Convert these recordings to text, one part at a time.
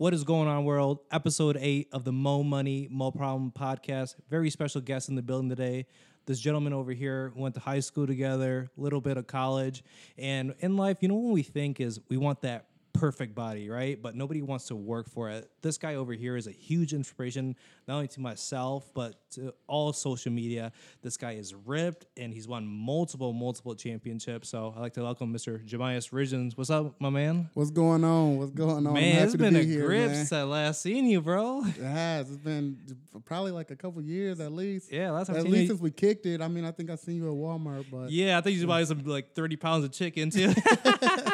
what is going on, world? Episode eight of the Mo Money, Mo Problem podcast. Very special guest in the building today. This gentleman over here went to high school together, a little bit of college, and in life, you know what we think is we want that perfect body, right? But nobody wants to work for it. This guy over here is a huge inspiration, not only to myself, but to all social media. This guy is ripped and he's won multiple, multiple championships. So I'd like to welcome Mr. Jemias Riggins. What's up, my man? What's going on? What's going on? Man, it's been a here, grip since I last seen you, bro. It has. It's been probably like a couple years at least. Yeah, last time At least you- since we kicked it. I mean, I think I seen you at Walmart, but Yeah, I think you should buy some like 30 pounds of chicken too.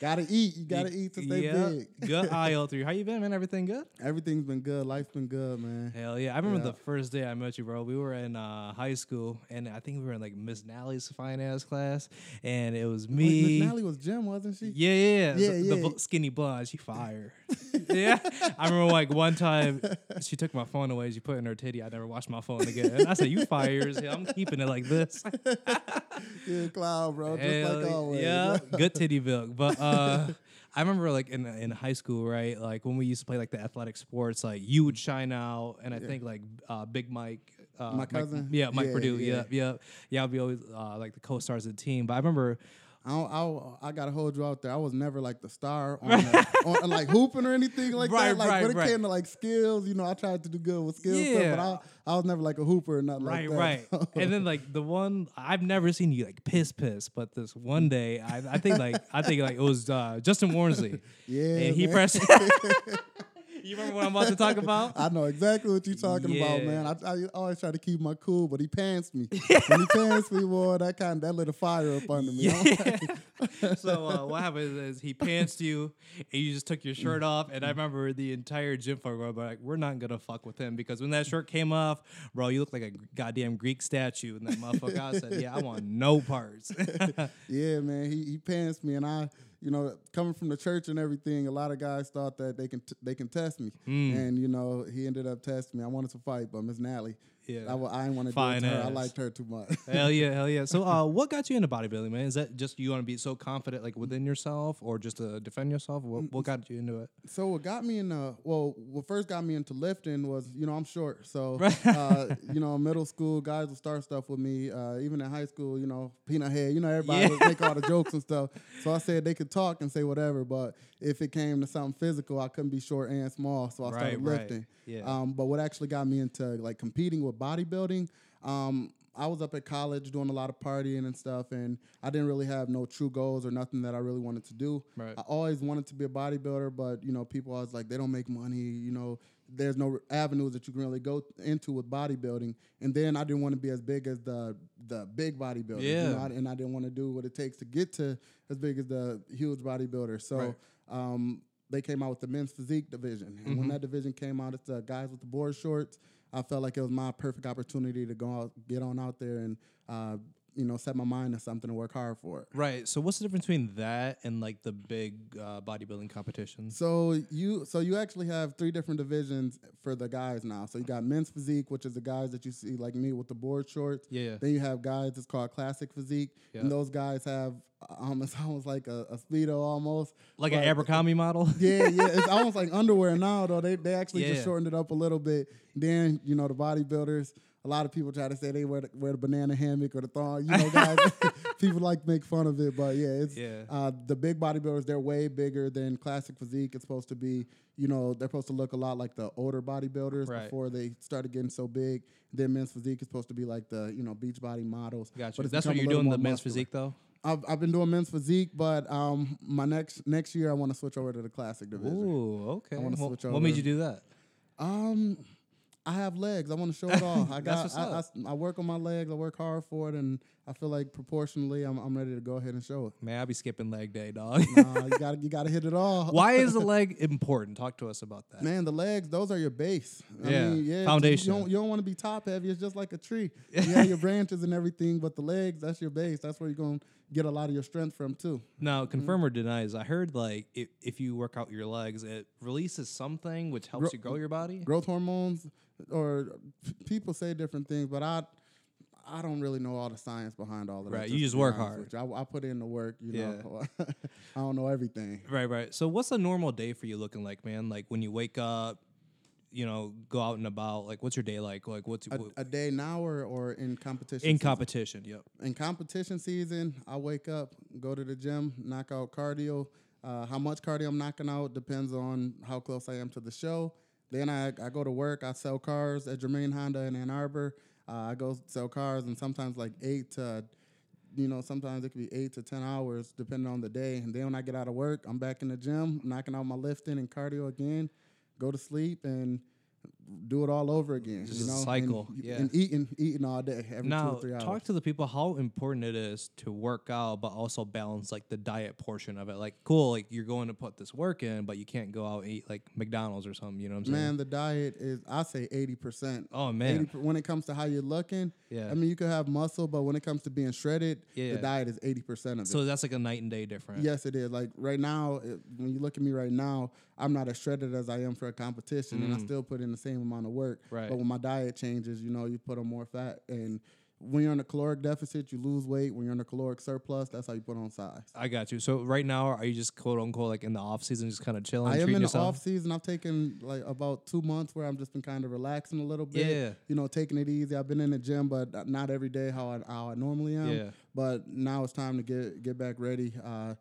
gotta eat. You gotta eat to stay yeah. big. Good IO three. How you been, man? Everything good? Everything's been good. Life's been good, man. Hell yeah. I remember Yeah. the first day I met you, bro. We were in uh, high school and I think we were in like Miss Nally's finance class and it was me. Miss Nally was Jim, wasn't she? Yeah, yeah, yeah. Yeah, the, the yeah. bl- skinny blonde, she fire. yeah, I remember like one time she took my phone away. She put it in her titty. I never watched my phone again. I said, "You fires. Yeah, I'm keeping it like this." Yeah, Cloud, bro. Just Hell like always. Yeah, good titty milk. But uh, I remember like in in high school, right? Like when we used to play like the athletic sports, like you would shine out, and I think like uh, Big Mike. Uh, My Mike- cousin? yeah, Mike Yeah, Purdue, yeah. yeah, yeah, yeah. I'll be always uh, like the co-stars of the team. But I remember, I, don't, I, I gotta hold you out there. I was never like the star on, the, on like hooping or anything like Right, that. Like right, when it right. came to like skills, you know, I tried to do good with skills Yeah. stuff, but I, I was never like a hooper or nothing right, like that. right, and then like the one I've never seen you like piss piss, but this one day I, I think like I think like it was uh, Justin Warnsley, yeah, and he man. pressed. you remember what I'm about to talk about? I know exactly what you're talking about, man. I, I always try to keep my cool, but he pants me. when he pants me, boy, that kind that lit a fire up under me. Yeah. so uh, what happened is he pantsed you, and you just took your shirt off. And I remember the entire gym floor were like, "We're not gonna fuck with him because when that shirt came off, bro, you look like a goddamn Greek statue." And that motherfucker I said, "Yeah, I want no parts." Yeah, man, he he pants me, and I, you know, coming from the church and everything, a lot of guys thought that they can t- they can test me, Hmm. and you know, he ended up testing me. I wanted to fight, but Miss Nally, Yeah. I, I didn't want to do it to her. I liked her too much. hell yeah, hell yeah. So, uh, what got you into bodybuilding, man? Is that just you want to be so confident, like within yourself, or just to defend yourself? What, what got you into it? So what got me in uh well what first got me into lifting was you know I'm short so uh, you know middle school guys would start stuff with me uh, even in high school you know peanut head you know everybody Yeah. would make all the jokes and stuff so I said they could talk and say whatever but if it came to something physical I couldn't be short and small so I Right, started right. lifting Yeah. um, but what actually got me into like competing with bodybuilding um, I was up at college doing a lot of partying and stuff, and I didn't really have no true goals or nothing that I really wanted to do. Right. I always wanted to be a bodybuilder, but you know, people always like they don't make money. You know, there's no avenues that you can really go into with bodybuilding. And then I didn't want to be as big as the the big bodybuilders. You know, I- and I didn't want to do what it takes to get to as big as the huge bodybuilder. So. Right. Um, they came out with the men's physique division, and when that division came out, it's the guys with the board shorts. I felt like it was my perfect opportunity to go out, get on out there, and uh, you know, set my mind to something and work hard for it. Right. So, what's the difference between that and like the big uh, bodybuilding competitions? So you so you actually have three different divisions for the guys now. So you got men's physique, which is the guys that you see like me with the board shorts. Yeah. Then you have guys that's called classic physique, Yeah. and those guys have um, it's almost like a, a speedo almost. Like an but- Abercrombie model? Yeah, yeah, it's almost like underwear now though. They they actually Yeah. just shortened it up a little bit. Then you know the bodybuilders. A lot of people try to say they wear the, wear the banana hammock or the thong. You know, guys, people like to make fun of it, but yeah, it's Yeah. uh, the big bodybuilders. They're way bigger than classic physique. It's supposed to be, you know, they're supposed to look a lot like the older bodybuilders Right. before they started getting so big. Then men's physique is supposed to be like the you know beach body models. Gotcha. But That's what you're doing the men's muscular. physique though. I've, I've been doing men's physique, but um, my next next year I want to switch over to the classic division. Ooh, okay. I wanna Well, switch over. what made you do that? Um, I have legs. I want to show it off. I got. I, I I work on my legs. I work hard for it, and I feel like proportionally, I'm, I'm ready to go ahead and show it. Man, I'll be skipping leg day, dog. Nah, you got to you got to hit it all. Why is the leg important? Talk to us about that. Man, the legs, those are your base. I Yeah, mean, yeah. foundation. You don't, you don't want to be top heavy. It's just like a tree. You have your branches and everything, but the legs, that's your base. That's where you're going to get a lot of your strength from, too. Now, mm-hmm. confirm or denies. I heard like if, if you work out your legs, it releases something which helps Gro- you grow your body. Growth hormones, or people say different things, but I. I don't really know all the science behind all of that. Right, you just work hard. I, I put in the work. You Yeah. know, I don't know everything. Right, right. So what's a normal day for you looking like, man? Like when you wake up, you know, go out and about. Like what's your day like? Like what's A, what, a day now or, or in competition? in season? competition? Yep. in competition season, I wake up, go to the gym, knock out cardio. Uh, how much cardio I'm knocking out depends on how close I am to the show. Then I, I go to work. I sell cars at Germain Honda in Ann Arbor. Uh, I go sell cars, and sometimes like eight to, you know, sometimes it could be eight to ten hours depending on the day. And then when I get out of work, I'm back in the gym, knocking out my lifting and cardio again. Go to sleep and do it all over again. Just you a know, cycle, and, yeah. and eating, eating all day every two or three hours. talk to the people how important it is to work out, but also balance like the diet portion of it. Like, cool, like you're going to put this work in, but you can't go out and eat like McDonald's or something. You know what I'm saying? Man, the diet is I say eighty percent. Oh, man. when it comes to how you're looking, Yeah. I mean you could have muscle, but when it comes to being shredded, Yeah. the diet is eighty percent of it. So that's like a night and day difference. yes, it is. Like right now, it, when you look at me right now, I'm not as shredded as I am for a competition, and I mm. still put in the same amount of work. Right. But when my diet changes, you know, you put on more fat, and when you're in a caloric deficit, you lose weight. When you're in a caloric surplus, that's how you put on size. I got you. So right now, are you just quote unquote like in the off season, just kind of chilling? I am in the off season. I've taken like about two months where I'm just been kind of relaxing a little bit. Yeah. You know, taking it easy. I've been in the gym, but not every day how I, how I normally am. Yeah. But now it's time to get get back ready. Uh,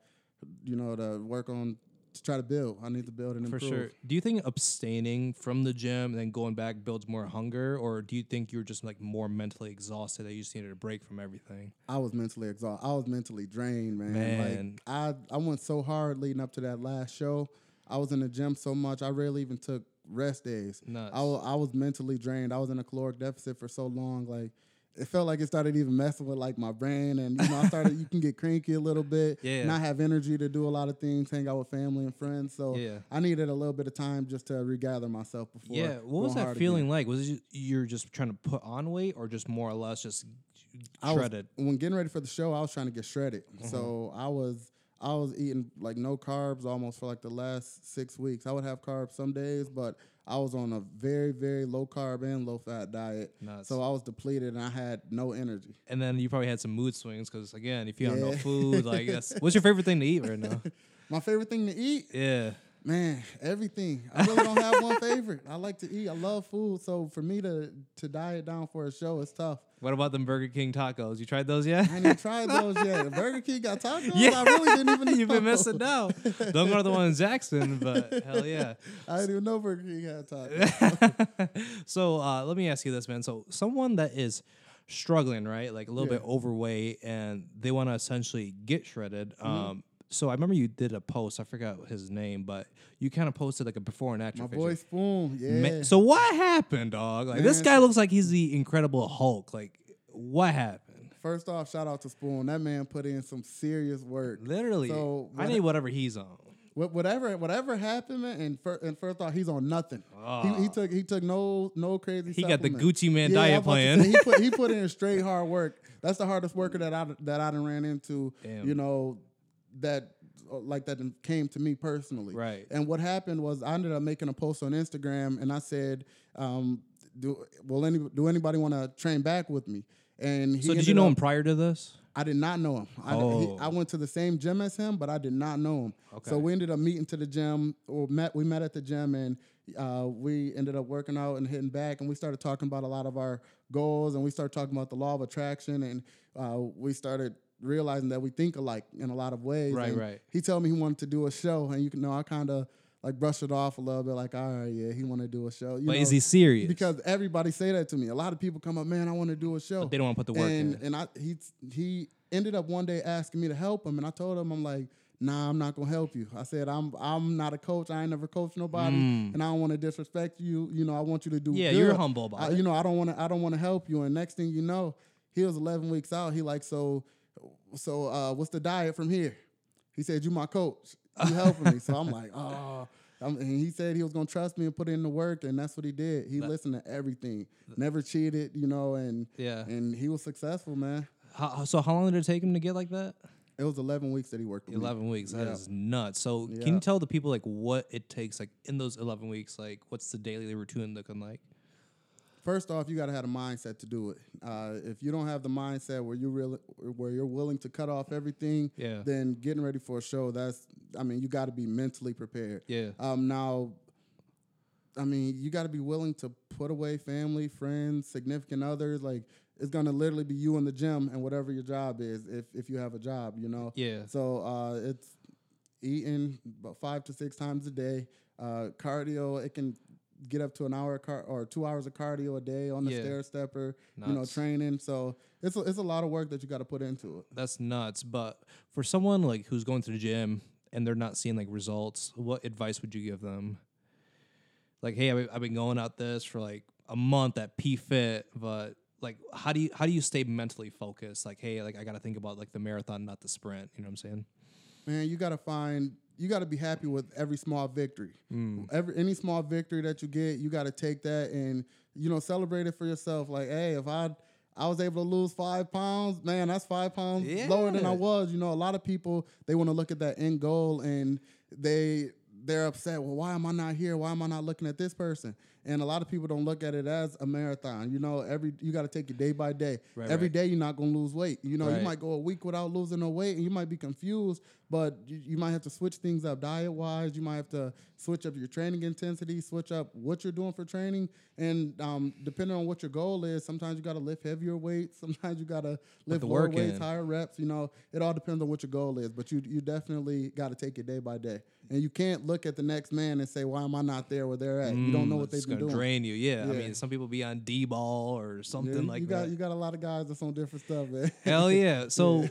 you know, to work on to try to build. I need to build and improve. For sure. Do you think abstaining from the gym and then going back builds more hunger, or do you think you're just like more mentally exhausted that you just needed a break from everything? I was mentally exhausted. I was mentally drained, man. Man. Like I I went so hard leading up to that last show. I was in the gym so much. I rarely even took rest days. Nuts. I I was mentally drained. I was in a caloric deficit for so long. Like it felt like it started even messing with like my brain, and you know I started. you can get cranky a little bit. Yeah. Not have energy to do a lot of things. Hang out with family and friends. So Yeah. I needed a little bit of time just to regather myself before. Yeah. What was that feeling again. like? Was it you're just trying to put on weight, or just more or less just I was- shredded? when getting ready for the show, I was trying to get shredded. Mm-hmm. So I was I was eating like no carbs almost for like the last six weeks. I would have carbs some days, but I was on a very very low carb and low fat diet. Nuts. So I was depleted and I had no energy. and then you probably had some mood swings because again, if you have no food, like that's, what's your favorite thing to eat right now? My favorite thing to eat, Yeah. Man, everything. I really don't have one favorite. I like to eat. I love food. So for me to to diet down for a show, it's tough. What about them Burger King tacos? You tried those yet? I even tried those yet. Burger King got tacos. Yeah, I really didn't even. Know. You've been missing out. Don't go to the one in Jackson, but hell yeah. I didn't even know Burger King had tacos. so uh, let me ask you this, man. So someone that is struggling, right, like a little Yeah. bit overweight, and they want to essentially get shredded. Mm-hmm. Um, so I remember you did a post. I forgot his name, but you kind of posted like a before and after My picture. boy Spoon, yeah. Ma- So what happened, dog? Like this guy looks like he's the Incredible Hulk. Like what happened? First off, shout out to Spoon. That man put in some serious work. Literally, So, I need whatever he's on. Wh- Whatever, whatever happened, man. And, fir- and first off, he's on nothing. He, he took he took no no crazy. Ah. He got the. Gucci Man Yeah, diet was about to plan. say, he put he put in straight hard work. That's the hardest worker that I that I done ran into. Damn. You know that uh, like that came to me personally. Right. And what happened was I ended up making a post on Instagram and I said, um, "Do will any do anybody want to train back with me?" And he So did you know up- him prior to this? I did not know him. I, he- Oh. I went to the same gym as him, but I did not know him. Okay. So we ended up meeting to the gym, or met. We met at the gym, and uh, we ended up working out and hitting back, and we started talking about a lot of our goals, and we started talking about the law of attraction, and uh, we started realizing that we think alike in a lot of ways. Right, and right. He told me he wanted to do a show, and you can know I kind of like brushed it off a little bit, like, all right, yeah, he want to do a show. You But know, is he serious? Because everybody say that to me. A lot of people come up, man, I want to do a show. But they don't wanna put the work and, in. And I he he ended up one day asking me to help him, and I told him I'm like, nah, I'm not gonna help you. I said I'm I'm not a coach. I ain't never coached nobody, and I don't want to disrespect you. You know, I want you to do. Mm. Yeah, good. you're humble about I- it. You know, I don't want to I don't want to help you. And next thing you know, he was 11 weeks out. He like so so uh, what's the diet from here? He said you my coach. You helping me. So I'm like, oh. I'm, and he said he was gonna trust me and put in the work, and that's what he did. He listened to everything, never cheated, you know, and Yeah. and he was successful, man. How, so how long did it take him to get like that? It was 11 weeks that he worked with me. Eleven weeks. That is Yeah. nuts. So can you tell the people like what it takes like in those eleven weeks? Like what's the daily routine looking like? First off, you got to have a mindset to do it. Uh, if you don't have the mindset where you really, where you're willing to cut off everything, Yeah. then getting ready for a show, that's, I mean, you got to be mentally prepared. Yeah. Um, now, I mean, you got to be willing to put away family, friends, significant others. Like, it's gonna literally be you in the gym and whatever your job is, if if you have a job, you know. Yeah. So uh, it's eating about five to six times a day. Uh, cardio, it can get up to an hour car- or two hours of cardio a day on the Yeah. stair stepper. You know, training. So it's a, it's a lot of work that you got to put into it. That's nuts. But for someone like who's going to the gym and they're not seeing like results, what advice would you give them? Like, hey, I've I've been going out this for like a month at P Fit, but like, how do you how do you stay mentally focused? Like, hey, like I got to think about like the marathon, not the sprint. You know what I'm saying? man, you got to find, you got to be happy with every small victory. Hmm. Every any small victory that you get, you got to take that and you know celebrate it for yourself. Like, hey, if I I was able to lose five pounds, man, that's five pounds lower than I was. You know, a lot of people they want to look at that end goal and they they're upset. Well, why am I not here? Why am I not looking at this person? And a lot of people don't look at it as a marathon. You know, every you got to take it day by day. Right, Every right. day you're not gonna lose weight. You know, Right. you might go a week without losing no weight, and you might be confused. But you, you might have to switch things up diet wise. You might have to switch up your training intensity, switch up what you're doing for training, and um, depending on what your goal is, sometimes you got to lift heavier weights. Sometimes you got to lift lower weights, in. higher reps. You know, it all depends on what your goal is. But you you definitely got to take it day by day, and you can't look at the next man and say, "Why am I not there where they're at?" you don't know what Mm, they've been gonna doing. drain you. Yeah. I mean, some people be on D ball or something Yeah, like you got that. you got a lot of guys that's on different stuff, man. Hell yeah. So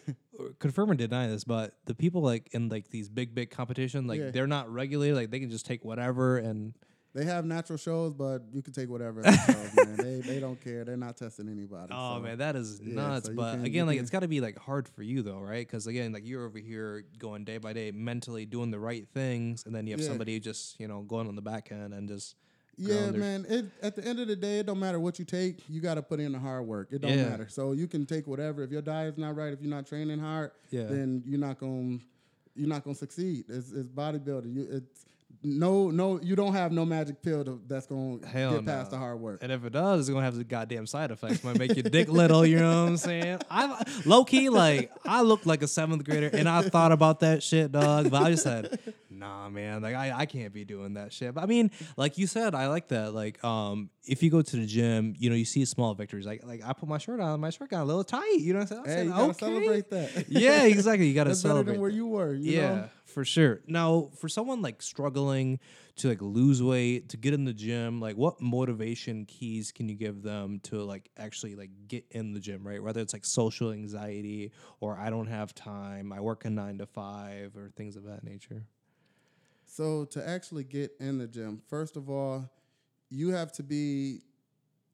confirm or deny this, but the people like in like these big big competition, like Yeah. they're not regulated, like they can just take whatever and They have natural shows, but you can take whatever. at man. They they don't care. They're not testing anybody. Oh so. man, that is yeah, nuts. so you but can- you again, like it's got to be like hard for you though, right? Because again, like you're over here going day by day, mentally doing the right things, and then you have Yeah. somebody just you know going on the back end and just Yeah, man. It, at the end of the day, it don't matter what you take. You got to put in the hard work. It don't Yeah. matter. So you can take whatever. If your diet's not right, if you're not training hard, Yeah. then you're not gonna you're not gonna succeed. It's, it's bodybuilding. You it's no no. You don't have no magic pill to, that's gonna Hell get past no. the hard work. And if it does, it's gonna have the goddamn side effects. Might make your dick little. You know what I'm saying? I low key like I look like a seventh grader, and I thought about that shit, dog. But I just said, nah, man. Like I, I can't be doing that shit. But I mean, like you said, I like that. Like um, if you go to the gym, you know, you see small victories. Like like I put my shirt on, my shirt got a little tight. You know what I'm saying? Hey, said, you gotta okay. celebrate that. yeah, exactly. You gotta That's better celebrate. than where you were. You yeah, know? For sure. Now, for someone like struggling to like lose weight, to get in the gym, like what motivation keys can you give them to like actually like get in the gym, right? Whether it's like social anxiety or I don't have time, I work a 9 to 5 or things of that nature. So to actually get in the gym, first of all, you have to be,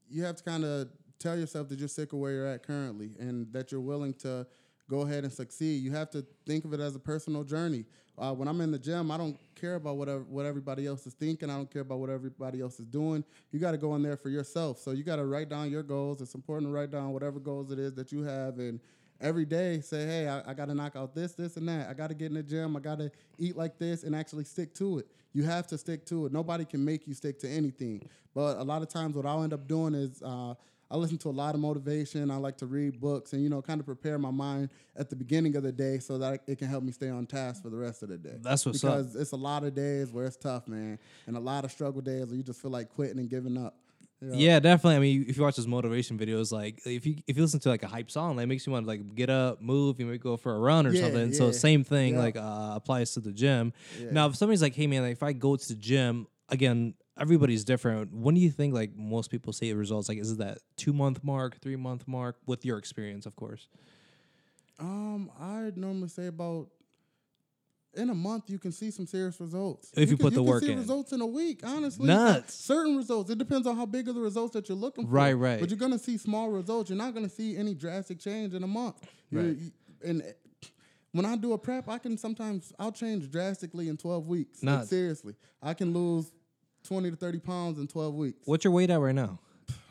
you have to kind of tell yourself that you're sick of where you're at currently, and that you're willing to go ahead and succeed. You have to think of it as a personal journey. Uh, when I'm in the gym, I don't care about whatever what everybody else is thinking. I don't care about what everybody else is doing. You got to go in there for yourself. So you got to write down your goals. It's important to write down whatever goals it is that you have and every day say, hey, I, I got to knock out this, this, and that. I got to get in the gym. I got to eat like this and actually stick to it. You have to stick to it. Nobody can make you stick to anything. But a lot of times, what I'll end up doing is uh, I listen to a lot of motivation. I like to read books and, you know, kind of prepare my mind at the beginning of the day so that it can help me stay on task for the rest of the day. That's what's up. because it's a lot of days where it's tough, man, and a lot of struggle days where you just feel like quitting and giving up. You know? Yeah, definitely. I mean, if you watch those motivation videos, like if you if you listen to like a hype song, that makes you want to like get up, move, you might go for a run or Yeah, something. So same thing Yeah. like uh, applies to the gym. Yeah. Now, if somebody's like, "Hey, man, like, if I go to the gym again." Everybody's different. When do you think like most people see results? Like, is it that two month mark, three month mark? With your experience, of course. Um, I'd normally say about in a month you can see some serious results. If you can, put the can work see in. results in a week. Honestly, Nuts. Certain results. It depends on how big of the results that you're looking for. Right, right. But you're gonna see small results. You're not gonna see any drastic change in a month. You're- Right. you- and when I do a prep, I can sometimes I'll change drastically in 12 weeks. Like, seriously, I can lose 20 to 30 pounds in 12 weeks. What's your weight at right now?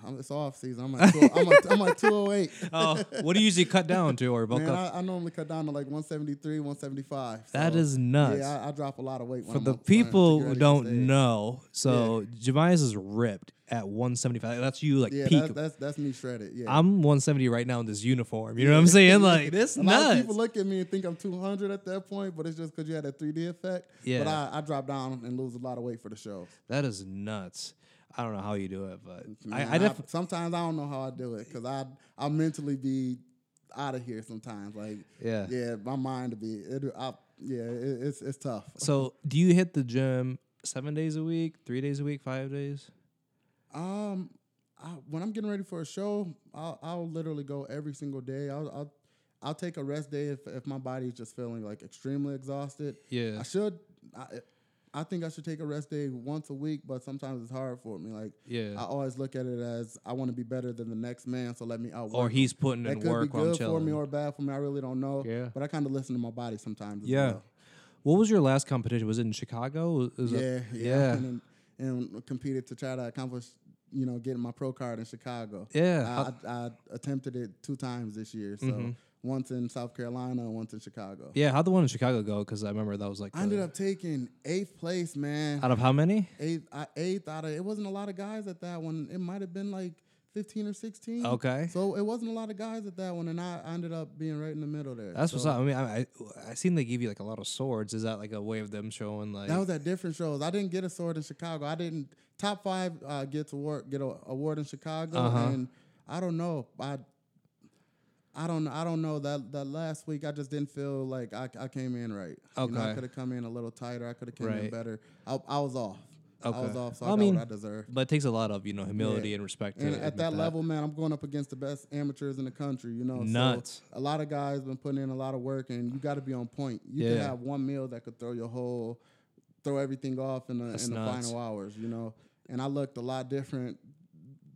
I'm, it's off season. I'm at, two, oh, I'm, at, I'm at 208. Oh, what do you usually cut down to or bulk Man, up? I, I normally cut down to like 173, 175. That so, is nuts. Yeah, I, I drop a lot of weight. When For I'm the up front uh, to people who don't know, so Jemias is ripped, at 175. That's you like Yeah, peak. that's, that's that's me shredded. Yeah. I'm 170 right now in this uniform. You know what I'm saying? Like this a lot of nuts. people look at me and think I'm 200 at that point, but it's just because you had that 3D effect. Yeah. But I, I drop down and lose a lot of weight for the show. that is nuts. I don't know how you do it, but Man, I, I definitely. sometimes I don't know how I do it because I I mentally be out of here sometimes. Like Yeah. yeah, my mind to be it. I, yeah, it, it's it's tough. So, do you hit the gym seven days a week, three days a week, five days? Um, I, when I'm getting ready for a show, I'll, I'll literally go every single day. I'll, I'll I'll take a rest day if if my body's just feeling like extremely exhausted. Yeah. I should. I, I think I should take a rest day once a week, but sometimes it's hard for me. Like Yeah. I always look at it as I want to be better than the next man, so let me outwork. Or he's putting that in could work be good for me or bad for me. I really don't know. Yeah. But I kind of listen to my body sometimes. As Yeah. well. What was your last competition? Was it in Chicago? Yeah, it- yeah. yeah. And, and competed to try to accomplish, you know, getting my pro card in Chicago. Yeah. I, I, I attempted it two times this year. So Mhm. Once in South Carolina and once in Chicago. Yeah, how'd the one in Chicago go? Because I remember that was like I ended up taking eighth place, man. out of how many? Eighth, I, eighth out of it wasn't a lot of guys at that one. It might have been like fifteen or sixteen. Okay. So it wasn't a lot of guys at that one, and I, ended up being right in the middle there. That's what's up. I mean, I, I I seen they give you like a lot of swords. Is that like a way of them showing like? That was at different shows. I didn't get a sword in Chicago. I didn't top five uh, gets award get a award in Chicago, Uh-huh. and I don't know. I I don't I don't know that that last week I just didn't feel like I, I came in right. You know, I could have come in a little tighter. I could have came Right. in better. I, I was off. Okay. I was off. So I I, got mean, what I deserve. but it takes a lot of you know humility Yeah. and respect. And to at admit that, level, man, I'm going up against the best amateurs in the country. You know, Nuts. So a lot of guys been putting in a lot of work, and you got to be on point. You Yeah. can have one meal that could throw your whole, throw everything off in the That's in the nuts. final hours. You know, and I looked a lot different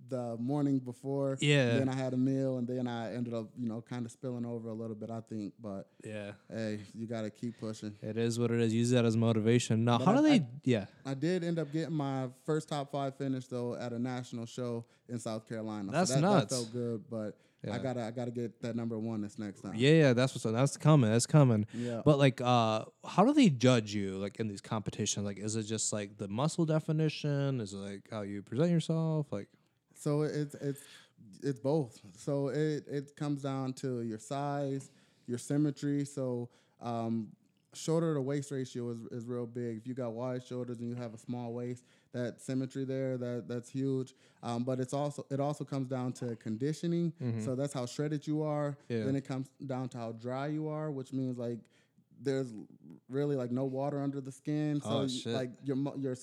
the morning before. Yeah. Then I had a meal, and then I ended up, you know, kind of spilling over a little bit. I think, but yeah, hey, you got to keep pushing. it is what it is. Use that as motivation. Now, But how I- do they? I- yeah, I did end up getting my first top five finish though at a national show in South Carolina. That's so that, nuts. That felt good, but Yeah. I gotta I gotta get that number one this next time. yeah, yeah. That's what's that's coming. That's coming. Yeah. But like, uh, how do they judge you? Like in these competitions, like, is it just like the muscle definition? Is it like how you present yourself? Like, So it's it's it's both. So it it comes down to your size, your symmetry. So um, shoulder to waist ratio is, is real big. If you got wide shoulders and you have a small waist, that symmetry there that that's huge. Um, but it's also it also comes down to conditioning. So that's how shredded you are. Mm-hmm. Yeah. Then it comes down to how dry you are, which means like there's really like no water under the skin. So Oh, you- shit. like your your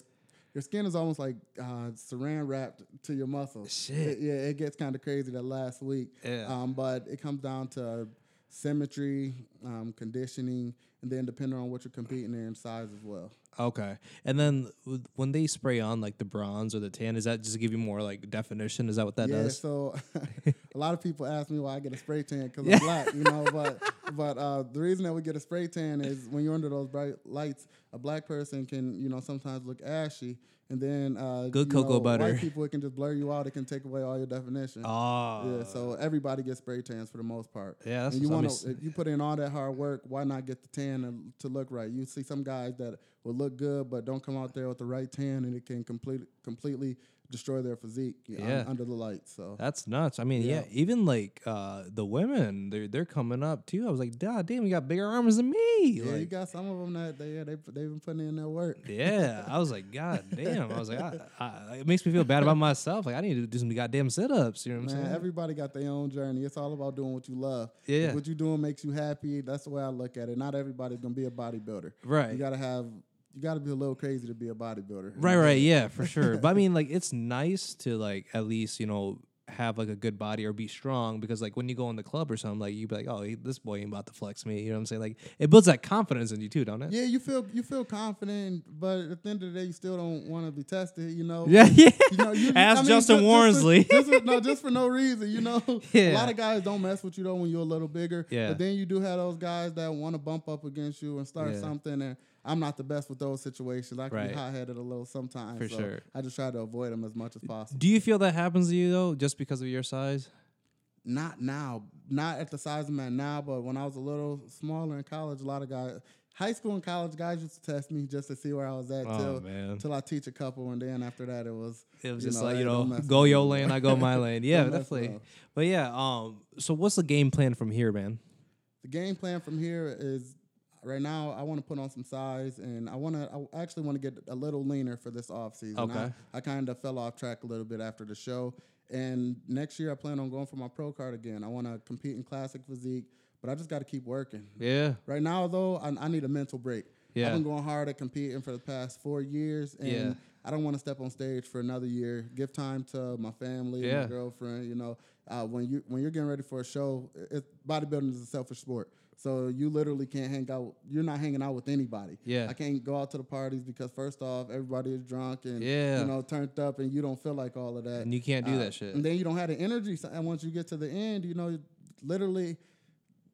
your skin is almost like uh, saran wrapped to your muscles. Shit. It- yeah, it gets kind of crazy that last week. Yeah. Um, but it comes down to symmetry, um, conditioning, and then depending on what you're competing in, size as well. Okay. And then when they spray on like the bronze or the tan, is that just to give you more like definition? Is that what that yeah, does? so a lot of people ask me why I get a spray tan because I'm black, you know. But but uh, the reason that we get a spray tan is when you're under those bright lights, a black person can you know sometimes look ashy, and then uh, Good cocoa know, butter. White people it can just blur you out. It can take away all your definition. Oh, Yeah, so everybody gets spray tans for the most part. Yeah, that's and you want to if you put in all that hard work. Why not get the tan to look right? You see some guys that will look good, but don't come out there with the right tan, and it can complete completely destroy their physique you know, Yeah. under the lights. So That's nuts. I mean, yeah, Yeah. even like uh the women, they're they're coming up too. I was like, God damn, you got bigger arms than me. yeah, you got some of them that they they they've been putting in their work. yeah, I was like, God damn. I was like, I, I, it makes me feel bad about myself. Like, I need to do some goddamn sit ups. You know what I'm saying? everybody got their own journey. It's all about doing what you love. Yeah. If what you doing makes you happy. That's the way I look at it. Not everybody's gonna be a bodybuilder. Right. You gotta have. You gotta be a little crazy to be a bodybuilder. Right, right, yeah, for sure. but I mean, like, it's nice to like at least you know have like a good body or be strong because like when you go in the club or something, like you be like, oh, he, this boy ain't about to flex me. You know what I'm saying? Like, it builds that confidence in you too, don't it? Yeah, you feel you feel confident, but at the end of the day, you still don't want to be tested. You know. Yeah, yeah. You know, you, Ask Justin just- Warrensley. Just just no, just for no reason. You know, a lot of guys don't mess with you though when you're a little bigger. Yeah. But then you do have those guys that want to bump up against you and start Yeah. something. And I'm not the best with those situations. I can Right. be hot headed a little sometimes. For so sure. I just try to avoid them as much as possible. Do you feel that happens to you though, just because of your size? Not now, not at the size I'm at now, but when I was a little smaller in college, a lot of guys high school and college guys used to test me just to see where I was at Oh, till man. till I teach a couple, and then after that it was It was just know, like you know, go your lane, I go my lane. Yeah, Don't mess with definitely. But yeah, um, so what's the game plan from here, man? The game plan from here is right now. I want to put on some size, and I want to. I actually want to get a little leaner for this off season. Okay. I, I kind of fell off track a little bit after the show, and next year I plan on going for my pro card again. I want to compete in classic physique, but I just got to keep working. Yeah, Right now, though, I, I need a mental break. Yeah. I've been going hard at competing for the past four years, and Yeah. I don't want to step on stage for another year. Give time to my family, Yeah. my girlfriend. You know, uh, when you when you're getting ready for a show, it, bodybuilding is a selfish sport. So you literally can't hang out. You're not hanging out with anybody. Yeah. I can't go out to the parties because first off, everybody is drunk and Yeah. you know turned up, and you don't feel like all of that. and you can't do Uh, that shit. And then you don't have the energy. And once you get to the end, you know, literally,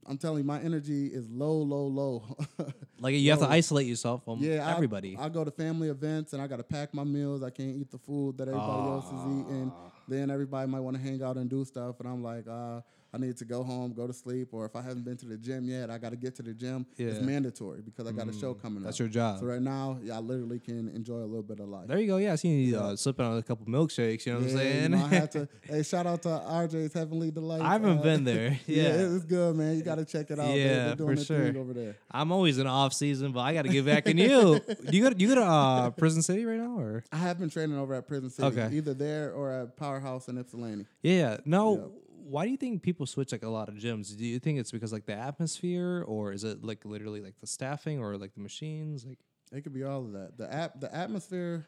I'm telling you, my energy is low, low, low. Like you have to isolate yourself from yeah, everybody. I, go to family events and I got to pack my meals. I can't eat the food that everybody else is eating. Then everybody might want to hang out and do stuff, and I'm like, uh, I need to go home, go to sleep, or if I haven't been to the gym yet, I got to get to the gym. It's Yeah. Mm, mandatory because I got a show coming That's up. That's your job. So right now, yeah, I literally can enjoy a little bit of life. There you go. Yeah, I seen you uh, slipping on a couple milkshakes. You know what I'm saying? You know, I had to. hey, shout out to RJ's Heavenly Delight. I haven't uh, been there. Yeah. it's good, man. You got to check it out. Yeah, they're doing for sure. over there. I'm always in off season, but I got to get back in you. you go to, you go to uh, Prison City right now, or I have been training over at Prison City, Okay. either there or at Powerhouse in Ypsilanti. yeah? No. Yeah. Why do you think people switch like a lot of gyms? Do you think it's because like the atmosphere, or is it like literally like the staffing, or like the machines? Like It could be all of that. The app, the atmosphere.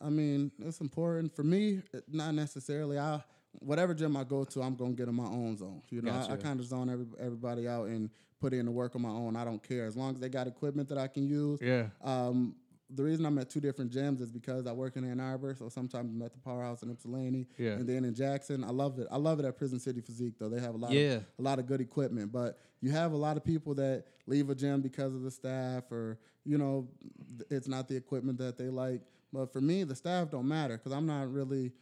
I mean, it's important for me. Not necessarily. I whatever gym I go to, I'm gonna get in my own zone. You know, I, I kind of zone every, everybody out and put in the work on my own. I don't care as long as they got equipment that I can use. yeah, Um, the reason I'm at two different gyms is because I work in Ann Arbor, so sometimes I'm at the Powerhouse in Ypsilanti, Yeah. and then in Jackson. I love it. I love it at Prison City Physique though. They have a lot, Yeah. of, a lot of good equipment. But you have a lot of people that leave a gym because of the staff, or you know, it's not the equipment that they like. But for me, the staff don't matter because I'm not really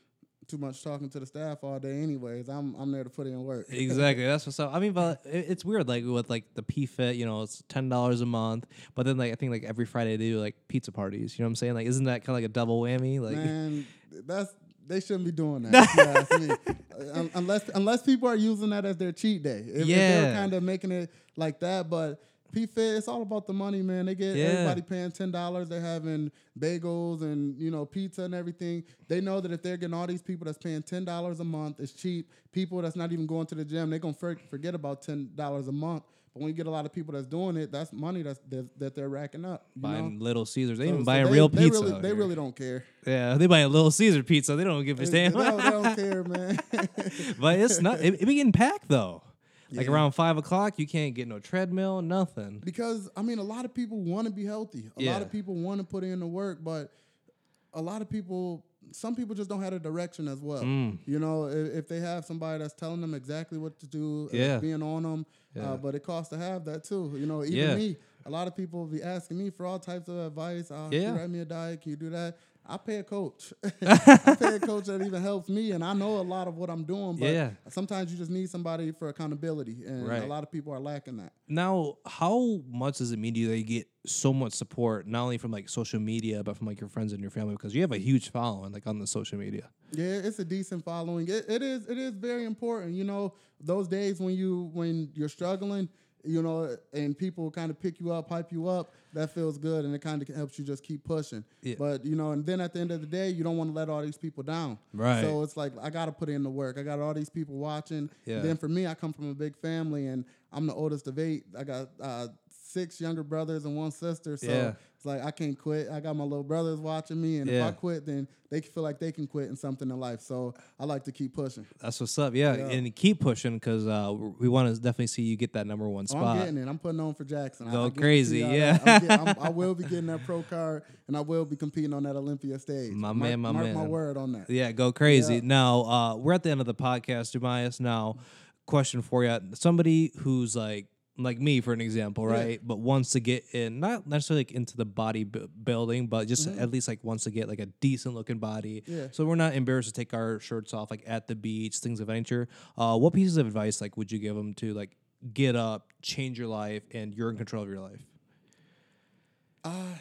too much talking to the staff all day. Anyways, I'm I'm there to put in work. exactly. That's what's up. I mean, but it's weird. Like with like the P Fit, you know, it's ten dollars a month. But then like I think like every Friday they do like pizza parties. You know what I'm saying? Like, isn't that kind of like a double whammy? Like, Man, that's they shouldn't be doing that. if me. Uh, unless unless people are using that as their cheat day. If, if Yeah. they're kind of making it like that, but PFIT, it's all about the money, man. They get Yeah. everybody paying ten dollars. They're having bagels and you know pizza and everything. They know that if they're getting all these people that's paying ten dollars a month, it's cheap. People that's not even going to the gym, they're gonna forget about ten dollars a month. But when you get a lot of people that's doing it, that's money that's that, that they're racking up. Buying know? Little Caesars. They So- even so buying they- real they pizza. Really, they really don't care. Yeah, they buying Little Caesar pizza. They don't give a They, damn. they don't, they don't care, man. but it's not. It, it be getting packed though. Like Yeah. around five o'clock, you can't get no treadmill, nothing. because I mean, a lot of people want to be healthy. A lot of people want to put in the work, but a lot of people, some people just don't have a direction as well. Mm. You know, if, if they have somebody that's telling them exactly what to do, uh, Yeah. being on them, Yeah. uh, but it costs to have that too. You know, even Yeah. me, a lot of people be asking me for all types of advice. Uh, Can Yeah. you write me a diet? Can you do that? I pay a coach. I pay a coach that even helps me, and I know a lot of what I'm doing. But Yeah. sometimes you just need somebody for accountability, and Right. a lot of people are lacking that. Now, how much does it mean to you that you get so much support, not only from like social media, but from like your friends and your family? Because you have a huge following, like on the social media. Yeah, it's a decent following. It, it is it is very important. You know, those days when you when you're struggling, you know, and people kind of pick you up, hype you up, that feels good and it kind of helps you just keep pushing. Yeah. But, you know, and then at the end of the day, you don't want to let all these people down. Right. So it's like I got to put in the work. I got all these people watching. Yeah. Then for me, I come from a big family and I'm the oldest of eight. I got uh, six younger brothers and one sister. So Yeah. it's like I can't quit. I got my little brothers watching me and if I quit, then they feel like they can quit in something in life. So I like to keep pushing. That's what's up. Yeah, Yeah. and keep pushing because uh, we want to definitely see you get that number one spot. I'm getting it. I'm putting on for Jackson. Go crazy, yeah. I'm I'm- I will be getting that pro card, and I will be competing on that Olympia stage. My mark, man, my mark my word on that. Yeah, go crazy. Yeah. Now, uh, we're at the end of the podcast, Jemias. Now, question for you: somebody who's like like me, for an example, Yeah. right? But wants to get in, not necessarily like into the body bu- building, but just at least like wants to get like a decent looking body. Mm-hmm. Yeah. So we're not embarrassed to take our shirts off like at the beach, things of that nature. Uh, what pieces of advice like would you give them to like get up, change your life, and you're in control of your life? Uh,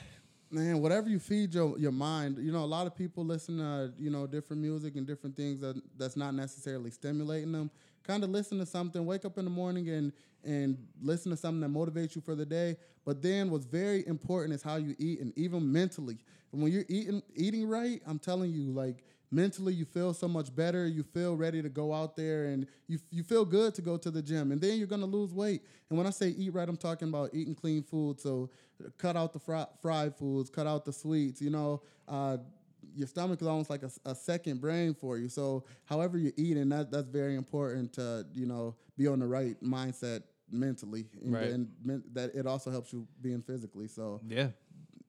man, whatever you feed your your mind. You know, a lot of people listen to you know different music and different things that that's not necessarily stimulating them. Kind of listen to something, wake up in the morning and and listen to something that motivates you for the day. But then, what's very important is how you eat, and even mentally. And when you're eating eating right, I'm telling you, like mentally you feel so much better. You feel ready to go out there and you, you feel good to go to the gym. And then you're to lose weight. And when i say eat right i'm talking about eating clean food. So cut out the fri- fried foods cut out the sweets you know uh, your stomach is almost like a, a, second brain for you. So however you eat, and that, that's very important to you know be on the right mindset mentally and, Right. and men- that it also helps you being physically so Yeah.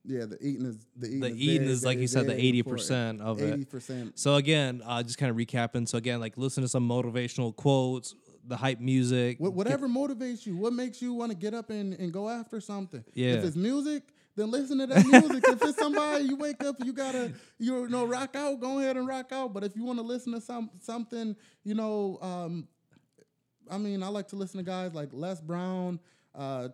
yeah the eating is the eating The is eating is like you said, the eighty percent of it. 80% So again, uh, just kind of recapping. So again, like listen to some motivational quotes, the hype music. Wh- whatever motivates you, what makes you want to get up and, and go after something. Yeah. If it's music, then listen to that music. if it's somebody you wake up, you gotta you know rock out. Go ahead and rock out. But if you want to listen to some something, you know, um, I mean, I like to listen to guys like Les Brown, uh, t-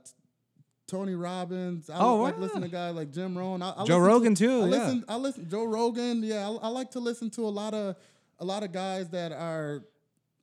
Tony Robbins. I Oh, like wow. listen to guys like Jim Rohn. I, I Joe Rogan, to, too, I yeah. listen. I listen. Joe Rogan. Yeah, I, I like to listen to a lot of a lot of guys that are.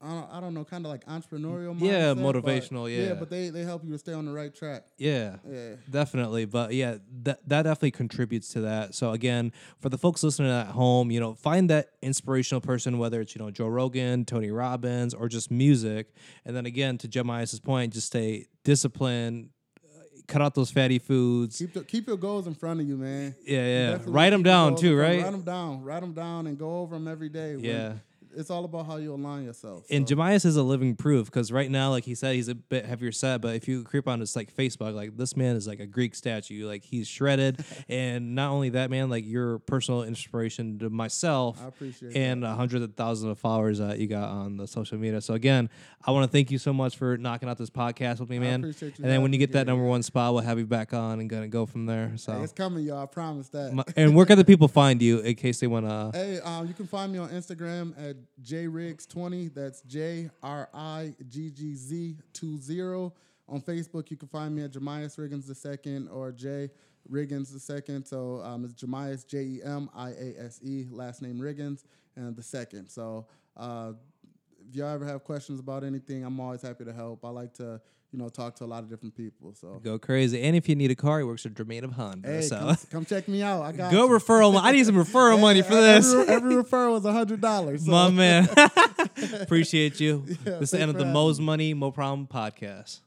I don't, I don't know, kind of like entrepreneurial. Yeah, mindset, but- motivational, yeah. yeah, but they they help you to stay on the right track. Yeah. Yeah. Definitely, but yeah, that that definitely contributes to that. So again, for the folks listening at home, you know, find that inspirational person, whether it's you know Joe Rogan, Tony Robbins, or just music. And then again, to Jemias's point, just stay disciplined, uh, cut out those fatty foods. Keep the, keep your goals in front of you, man. yeah, yeah. Definitely Write them down too, right? Write them down. Write them down and go over them every day. when- Yeah. It's all about how you align yourself. And so. Jemias is a living proof because right now, like he said, he's a bit heavier set. But if you creep on his like Facebook, like this man is like a Greek statue. Like he's shredded, and not only that, man, like you're personal inspiration to myself I appreciate and a hundred of thousands of followers that you got on the social media. So again, I want to thank you so much for knocking out this podcast with me, man. and then when you get that number one spot, we'll have you back on and gonna go from there. So. Hey, it's coming, y'all. I promise that. And where can the people find you in case they want to? Hey, um, you can find me on Instagram at jriggz20. That's J R I G G Z 20. On Facebook, you can find me at Jemias Riggins the second or J Riggins the second. So um, it's Jemias, J E M I A S E, last name Riggins, and the second. So uh, if y'all ever have questions about anything, I'm always happy to help. I like to, you know, talk to a lot of different people. So Go crazy. And if you need a car, he works at Germain of Honda. hey, so come, come check me out. I got go you. referral. I need some referral money for Every- this. Every, referral is a hundred dollars. So. My man. Appreciate you. this is the end of the Mo's Money, Mo Problem podcast.